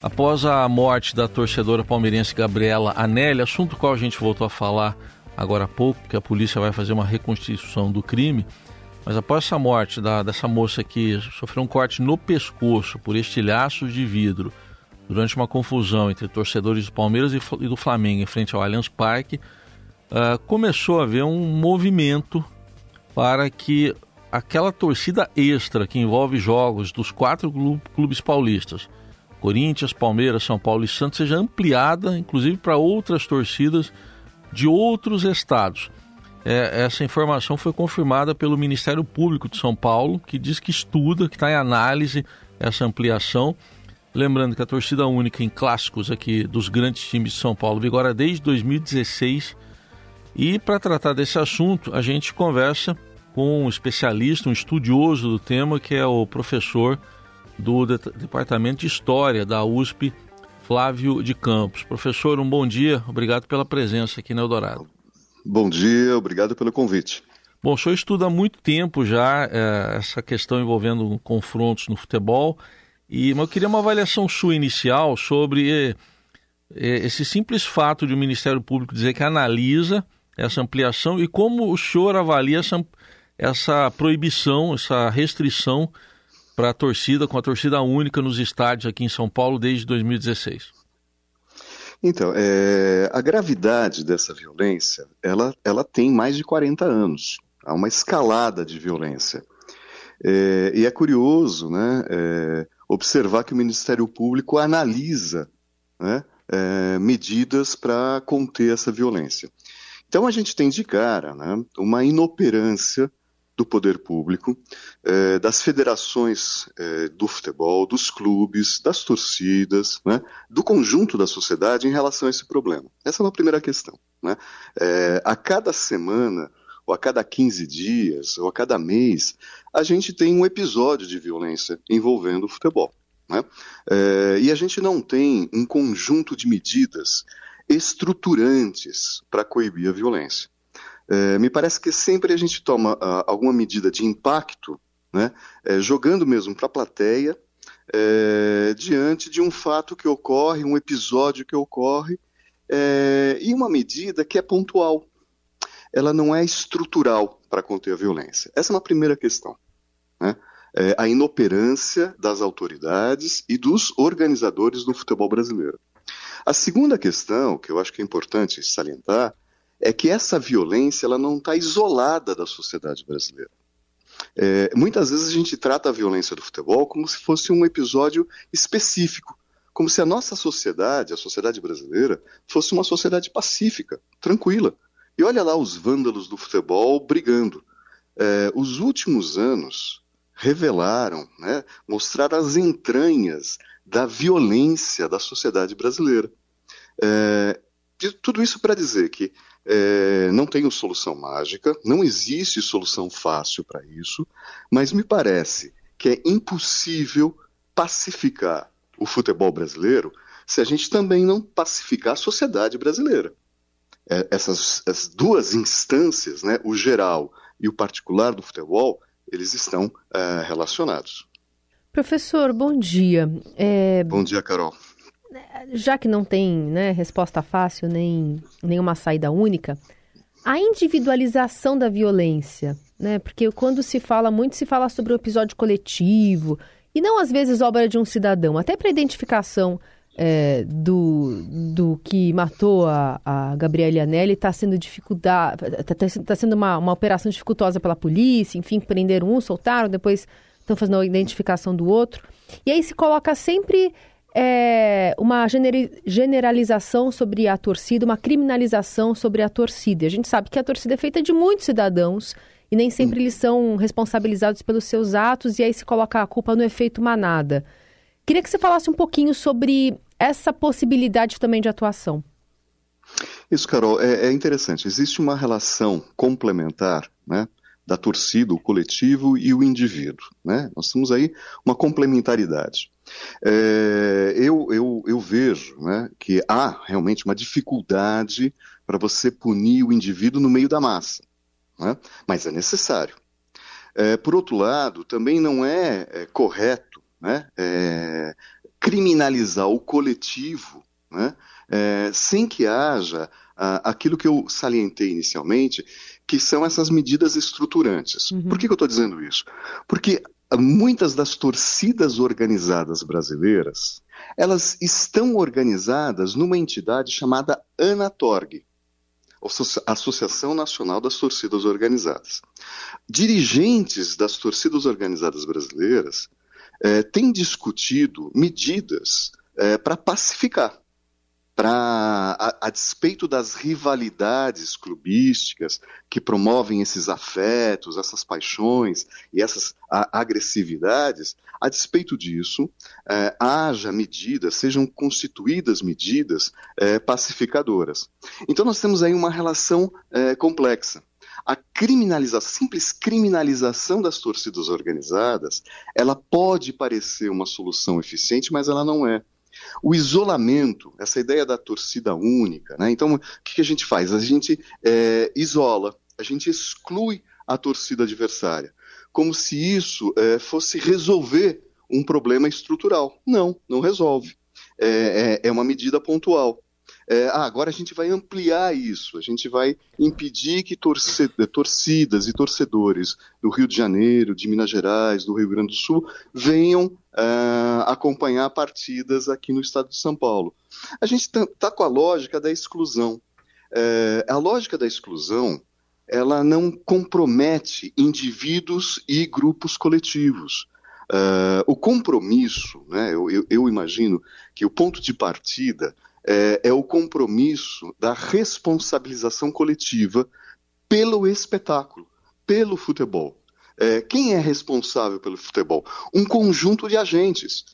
Após a morte da torcedora palmeirense Gabriela Anelli, assunto qual a gente voltou a falar agora há pouco, que a polícia vai fazer uma reconstituição do crime, mas após essa morte da, dessa moça que sofreu um corte no pescoço por estilhaços de vidro durante uma confusão entre torcedores do Palmeiras e do Flamengo em frente ao Allianz Parque, uh, começou a haver um movimento para que aquela torcida extra que envolve jogos dos quatro clubes paulistas Corinthians, Palmeiras, São Paulo e Santos seja ampliada, inclusive para outras torcidas de outros estados. É, essa informação foi confirmada pelo Ministério Público de São Paulo, que diz que estuda, que está em análise essa ampliação. Lembrando que a torcida única em clássicos aqui dos grandes times de São Paulo vigora desde 2016. E para tratar desse assunto, a gente conversa com um especialista, um estudioso do tema, que é o professor do Departamento de História da USP, Flávio de Campos. Professor, um bom dia, obrigado pela presença aqui no Eldorado. Bom dia, obrigado pelo convite. Bom, o senhor estuda há muito tempo já é, essa questão envolvendo confrontos no futebol, e, mas eu queria uma avaliação sua inicial sobre é, é, esse simples fato de o Ministério Público dizer que analisa essa ampliação e como o senhor avalia essa, essa proibição, essa restrição para a torcida, com a torcida única nos estádios aqui em São Paulo desde 2016? Então, é, a gravidade dessa violência, ela, ela tem mais de 40 anos. Há uma escalada de violência. É, e é curioso né, é, observar que o Ministério Público analisa né, é, medidas para conter essa violência. Então a gente tem de cara né, uma inoperância do poder público, eh, das federações eh, do futebol, dos clubes, das torcidas, né, do conjunto da sociedade em relação a esse problema. Essa é uma primeira questão. Né? Eh, a cada semana, ou a cada 15 dias, ou a cada mês, a gente tem um episódio de violência envolvendo o futebol. Né? e a gente não tem um conjunto de medidas estruturantes para coibir a violência. É, me parece que sempre a gente toma uh, alguma medida de impacto, né, é, jogando mesmo para a plateia, é, diante de um fato que ocorre, um episódio que ocorre, e uma medida que é pontual. Ela não é estrutural para conter a violência. Essa é uma primeira questão. Né? A inoperância das autoridades e dos organizadores do futebol brasileiro. A segunda questão, que eu acho que é importante salientar, é que essa violência ela não está isolada da sociedade brasileira. É, muitas vezes a gente trata a violência do futebol como se fosse um episódio específico, como se a nossa sociedade, a sociedade brasileira, fosse uma sociedade pacífica, tranquila. E olha lá os vândalos do futebol brigando. É, os últimos anos revelaram, né, mostraram as entranhas da violência da sociedade brasileira. É, tudo isso para dizer que é, não tenho solução mágica, não existe solução fácil para isso, mas me parece que é impossível pacificar o futebol brasileiro se a gente também não pacificar a sociedade brasileira. É, essas, duas instâncias, né, o geral e o particular do futebol, eles estão é, relacionados. Professor, bom dia. É... Bom dia, Carol já que não tem né, resposta fácil nem nenhuma saída única, a individualização da violência, né? Porque quando se fala muito, se fala sobre o episódio coletivo e não às vezes obra de um cidadão, até para identificação é, do, do que matou a, a Gabriela Anelli está sendo dificuldade, está tá, tá sendo uma, uma operação dificultosa pela polícia, enfim, prenderam um, soltaram, depois estão fazendo a identificação do outro. E aí se coloca sempre é uma generalização sobre a torcida, uma criminalização sobre a torcida. A gente sabe que a torcida é feita de muitos cidadãos e nem sempre eles são responsabilizados pelos seus atos e aí se coloca a culpa no efeito manada. Queria que você falasse um pouquinho sobre essa possibilidade também de atuação. Isso, Carol, é, é interessante. Existe uma relação complementar, né? da torcida, o coletivo e o indivíduo. Né? Nós temos aí uma complementaridade. É, eu, eu, eu vejo né, que há realmente uma dificuldade para você punir o indivíduo no meio da massa, né? mas é necessário. É, por outro lado, também não é, é correto né, é, criminalizar o coletivo, né, é, sem que haja ah, aquilo que eu salientei inicialmente, que são essas medidas estruturantes. Uhum. Por que, que eu estou dizendo isso? Porque muitas das torcidas organizadas brasileiras, elas estão organizadas numa entidade chamada Anatorg, Associação Nacional das Torcidas Organizadas. Dirigentes das torcidas organizadas brasileiras eh, têm discutido medidas eh, para pacificar para, a, a, despeito das rivalidades clubísticas que promovem esses afetos, essas paixões e essas a, agressividades, a despeito disso, é, haja medidas, sejam constituídas medidas é, pacificadoras. Então nós temos aí uma relação é, complexa. A criminalização, simples criminalização das torcidas organizadas, ela pode parecer uma solução eficiente, mas ela não é. O isolamento, essa ideia da torcida única, né? Então, o que, a gente faz? A gente é, isola, a gente exclui a torcida adversária, como se isso é, fosse resolver um problema estrutural. Não, não resolve. É, é, é uma medida pontual. É, ah, agora a gente vai ampliar isso, a gente vai impedir que torcidas e torcedores do Rio de Janeiro, de Minas Gerais, do Rio Grande do Sul venham uh, acompanhar partidas aqui no estado de São Paulo. A gente está tá com a lógica da exclusão. É, a lógica da exclusão ela não compromete indivíduos e grupos coletivos. Uh, o compromisso, né, eu, eu, eu, imagino que o ponto de partida é, é o compromisso da responsabilização coletiva pelo espetáculo, pelo futebol. É, quem é responsável pelo futebol? Um conjunto de agentes.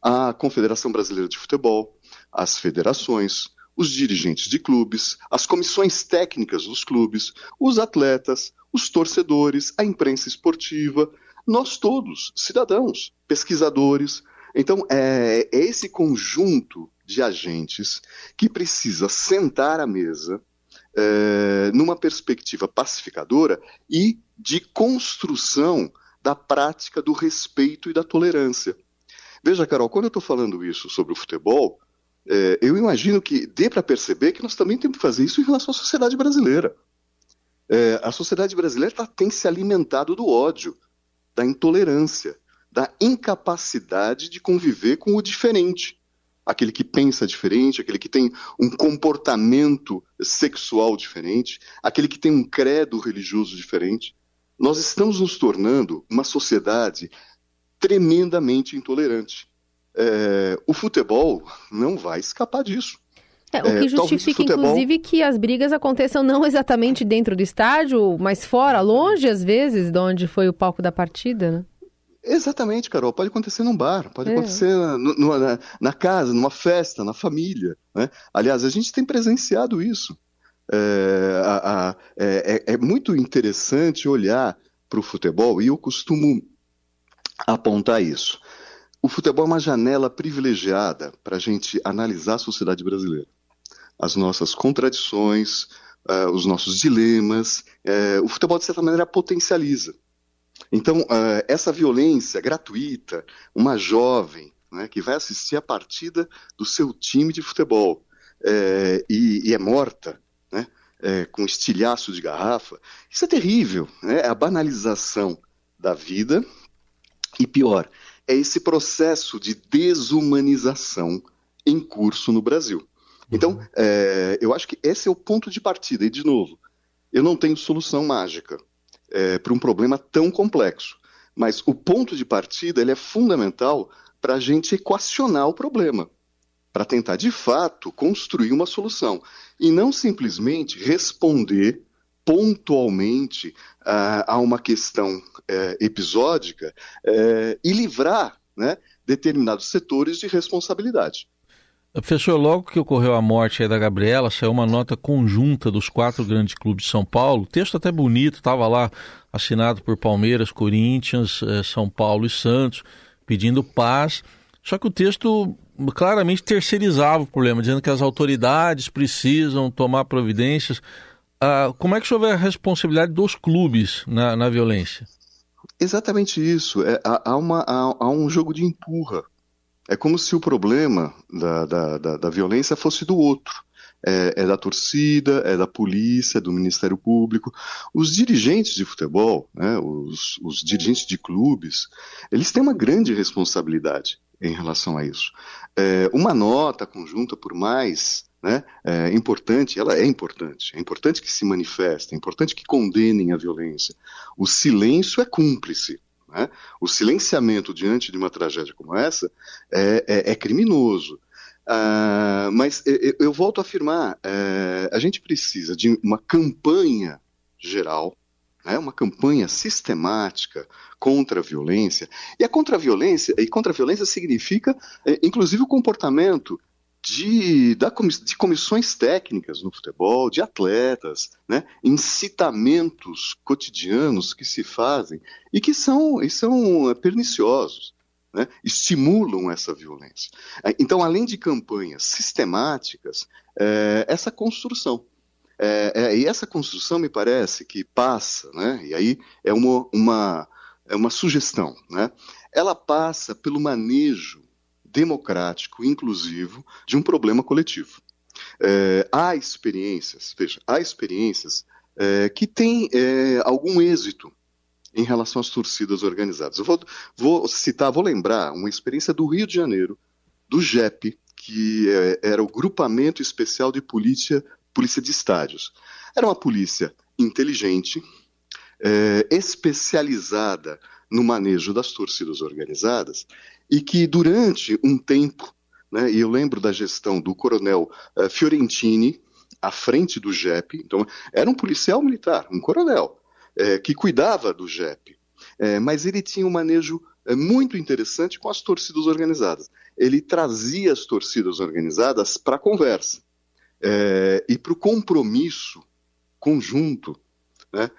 A Confederação Brasileira de Futebol, as federações, os dirigentes de clubes, as comissões técnicas dos clubes, os atletas, os torcedores, a imprensa esportiva, nós todos, cidadãos, pesquisadores. Então, é, é esse conjunto de agentes que precisa sentar à mesa é, numa perspectiva pacificadora e de construção da prática do respeito e da tolerância. Veja, Carol, quando eu estou falando isso sobre o futebol, é, eu imagino que dê para perceber que nós também temos que fazer isso em relação à sociedade brasileira. É, a sociedade brasileira tá, tem se alimentado do ódio, da intolerância, da incapacidade de conviver com o diferente aquele que pensa diferente, aquele que tem um comportamento sexual diferente, aquele que tem um credo religioso diferente. Nós estamos nos tornando uma sociedade tremendamente intolerante. É, o futebol não vai escapar disso. É, o que é, justifica, futebol... inclusive, que as brigas aconteçam não exatamente dentro do estádio, mas fora, longe às vezes, de onde foi o palco da partida, né? Exatamente, Carol. Pode acontecer num bar, pode é. acontecer no, na, na, casa, numa festa, na família. Né? Aliás, a gente tem presenciado isso. É, a, a, é, é, é muito interessante olhar para o futebol e eu costumo apontar isso. O futebol é uma janela privilegiada para a gente analisar a sociedade brasileira. As nossas contradições, uh, os nossos dilemas. Uh, o futebol, de certa maneira, potencializa. Então, uh, essa violência gratuita, uma jovem né, que vai assistir a partida do seu time de futebol é, e, e, é morta né, é, com estilhaço de garrafa, isso é terrível. Né? É a banalização da vida e, pior, é esse processo de desumanização em curso no Brasil. Então, uhum. é, eu acho que esse é o ponto de partida. E, de novo, eu não tenho solução mágica é, para um problema tão complexo. Mas o ponto de partida ele é fundamental para a gente equacionar o problema, para tentar de fato construir uma solução e não simplesmente responder pontualmente uh, a uma questão uh, episódica uh, e livrar né, determinados setores de responsabilidade. Professor, logo que ocorreu a morte da Gabriela, saiu uma nota conjunta dos quatro grandes clubes de São Paulo. texto até bonito, estava lá assinado por Palmeiras, Corinthians, eh, São Paulo e Santos, pedindo paz. Só que o texto claramente terceirizava o problema, dizendo que as autoridades precisam tomar providências. Ah, como é que vê a responsabilidade dos clubes na, na violência? Exatamente isso. É, há, uma, há, há um jogo de empurra É como se o problema da, da, da, da violência fosse do outro. É, é, da torcida, é da polícia, é do Ministério Público. Os dirigentes de futebol, né, os, os, dirigentes de clubes, eles têm uma grande responsabilidade em relação a isso. É, uma nota conjunta, por mais né, é, importante, ela é importante. É importante que se manifeste, é importante que condenem a violência. O silêncio é cúmplice. Né? O silenciamento diante de uma tragédia como essa é, é, é criminoso. Uh, mas eu, eu, volto a afirmar, uh, a gente precisa de uma campanha geral, né, uma campanha sistemática contra a violência. E a contra a violência, e contra a violência significa, é, inclusive, o comportamento de, da, de comissões técnicas no futebol, de atletas, né, incitamentos cotidianos que se fazem e que são, e são perniciosos. Né, estimulam essa violência. É, então, além de campanhas sistemáticas, é, essa construção. É, é, e essa construção me parece que passa, né, e aí é uma, uma, é uma sugestão, né, ela passa pelo manejo democrático, inclusivo, de um problema coletivo. É, há experiências, veja, há experiências é, que têm é, algum êxito em relação às torcidas organizadas. Eu vou, vou, citar, vou lembrar uma experiência do Rio de Janeiro, do GEP, que é, era o Grupamento Especial de Polícia, Polícia de Estádios. Era uma polícia inteligente, é, especializada no manejo das torcidas organizadas e que durante um tempo, né, e eu lembro da gestão do coronel uh, Fiorentini à frente do JEP, então era um policial militar, um coronel, é, que cuidava do JEP, é, mas ele tinha um manejo é, muito interessante com as torcidas organizadas. Ele trazia as torcidas organizadas para a conversa e para o compromisso conjunto né,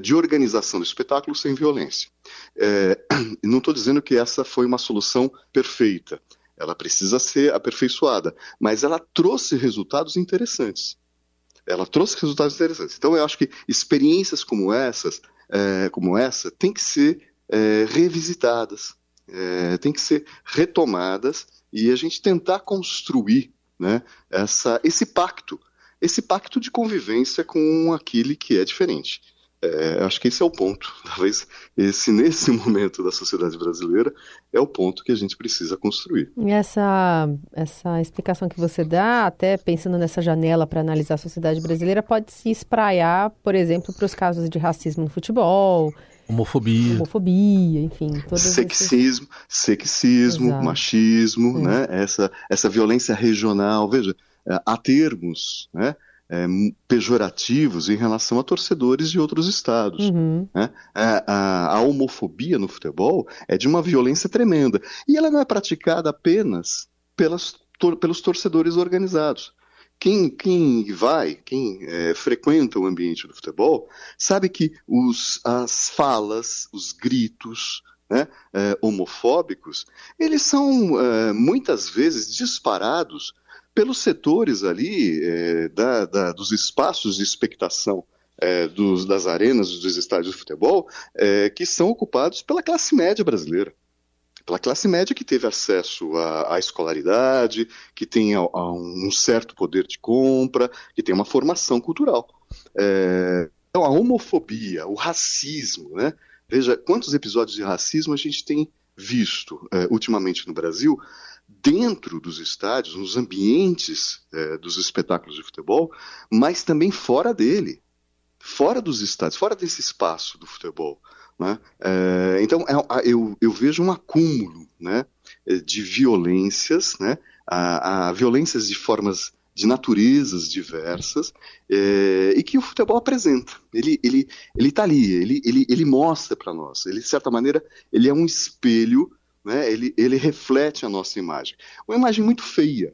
de organização do espetáculo sem violência. É, não estou dizendo que essa foi uma solução perfeita. Ela precisa ser aperfeiçoada, mas ela trouxe resultados interessantes. Ela trouxe resultados interessantes. Então, eu acho que experiências como essas, é, como essa, têm que ser é, revisitadas, é, têm que ser retomadas e a gente tentar construir né, essa, esse pacto, esse pacto de convivência com aquele que é diferente. É, acho que esse é o ponto. Talvez esse, nesse momento da sociedade brasileira, é o ponto que a gente precisa construir. E essa, essa explicação que você dá, até pensando nessa janela para analisar a sociedade brasileira, pode se espraiar, por exemplo, para os casos de racismo no futebol. Homofobia. Homofobia, enfim. Sexismo, esses... sexismo, Exato. machismo, é. né? essa, essa violência regional. Veja, é, há termos, né? É, pejorativos em relação a torcedores de outros estados. Uhum. Né? A, a, a, homofobia no futebol é de uma violência tremenda. E ela não é praticada apenas pelas, tor pelos torcedores organizados. Quem, quem vai, quem é, frequenta o ambiente do futebol, sabe que os, as falas, os gritos, né, é, homofóbicos, eles são é, muitas vezes disparados pelos setores ali é, da, da, dos espaços de expectação é, dos, das arenas dos estádios de futebol é, que são ocupados pela classe média brasileira. Pela classe média que teve acesso à, à escolaridade, que tem a, a um certo poder de compra, que tem uma formação cultural. É, então, a homofobia, o racismo, né? Veja quantos episódios de racismo a gente tem visto é, ultimamente no Brasil, dentro dos estádios, nos ambientes é, dos espetáculos de futebol, mas também fora dele, fora dos estádios, fora desse espaço do futebol. Né? É, então, é, eu, eu, vejo um acúmulo né, de violências, né, a, a violências de formas de naturezas diversas é, e que o futebol apresenta. Ele ele ele está ali, ele, ele, ele mostra para nós. Ele de certa maneira ele é um espelho né, ele, ele reflete a nossa imagem. Uma imagem muito feia.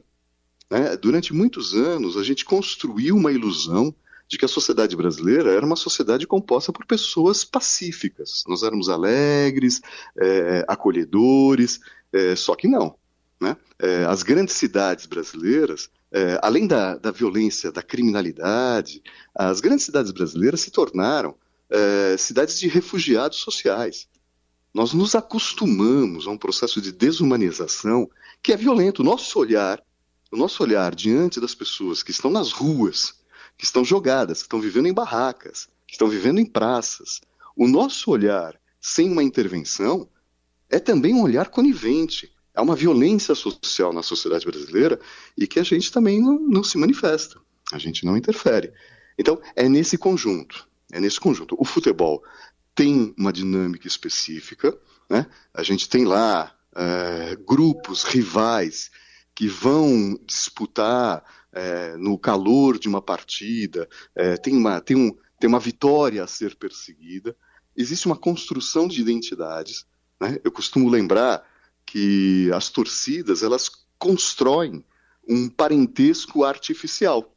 Né? Durante muitos anos, a gente construiu uma ilusão de que a sociedade brasileira era uma sociedade composta por pessoas pacíficas. Nós éramos alegres, é, acolhedores, é, só que não. Né? É, as grandes cidades brasileiras, é, além da, da violência, da criminalidade, as grandes cidades brasileiras se tornaram é, cidades de refugiados sociais. Nós nos acostumamos a um processo de desumanização que é violento. O nosso olhar, o nosso olhar diante das pessoas que estão nas ruas, que estão jogadas, que estão vivendo em barracas, que estão vivendo em praças, o nosso olhar sem uma intervenção é também um olhar conivente. Há uma violência social na sociedade brasileira e que a gente também não, não se manifesta, a gente não interfere. Então, é nesse conjunto, é nesse conjunto. O futebol tem uma dinâmica específica, né? a gente tem lá é, grupos rivais que vão disputar é, no calor de uma partida, é, tem, uma, tem, um, tem uma vitória a ser perseguida, existe uma construção de identidades. Né? Eu costumo lembrar que as torcidas elas constroem um parentesco artificial.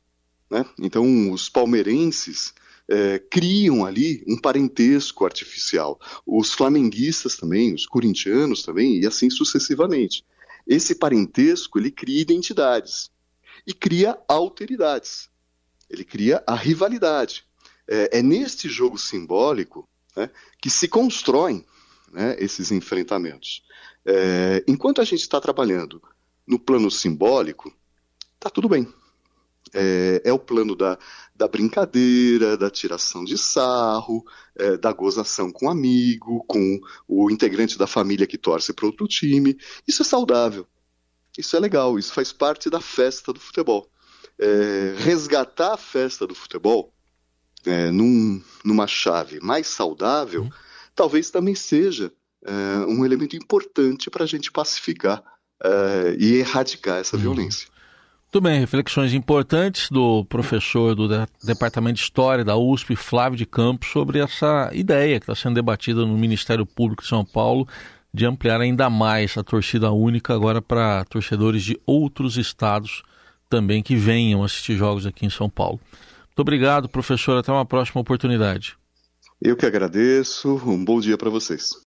Né? Então, os palmeirenses é, criam ali um parentesco artificial. Os flamenguistas também, os corintianos também, e assim sucessivamente. Esse parentesco ele cria identidades e cria alteridades. Ele cria a rivalidade. É, é neste jogo simbólico né, que se constroem né, esses enfrentamentos. É, enquanto a gente está trabalhando no plano simbólico, está tudo bem. É, é, o plano da, da brincadeira, da tiração de sarro, é, da gozação com o amigo, com o integrante da família que torce para outro time. Isso é saudável. Isso é legal. Isso faz parte da festa do futebol. É, resgatar a festa do futebol é, num, numa chave mais saudável, uhum. talvez também seja um elemento importante para a gente pacificar e erradicar essa uhum. violência. Muito bem, reflexões importantes do professor do Departamento de História da USP, Flávio de Campos, sobre essa ideia que está sendo debatida no Ministério Público de São Paulo de ampliar ainda mais a torcida única agora para torcedores de outros estados também que venham assistir jogos aqui em São Paulo. Muito obrigado, professor. Até uma próxima oportunidade. Eu que agradeço. Um bom dia para vocês.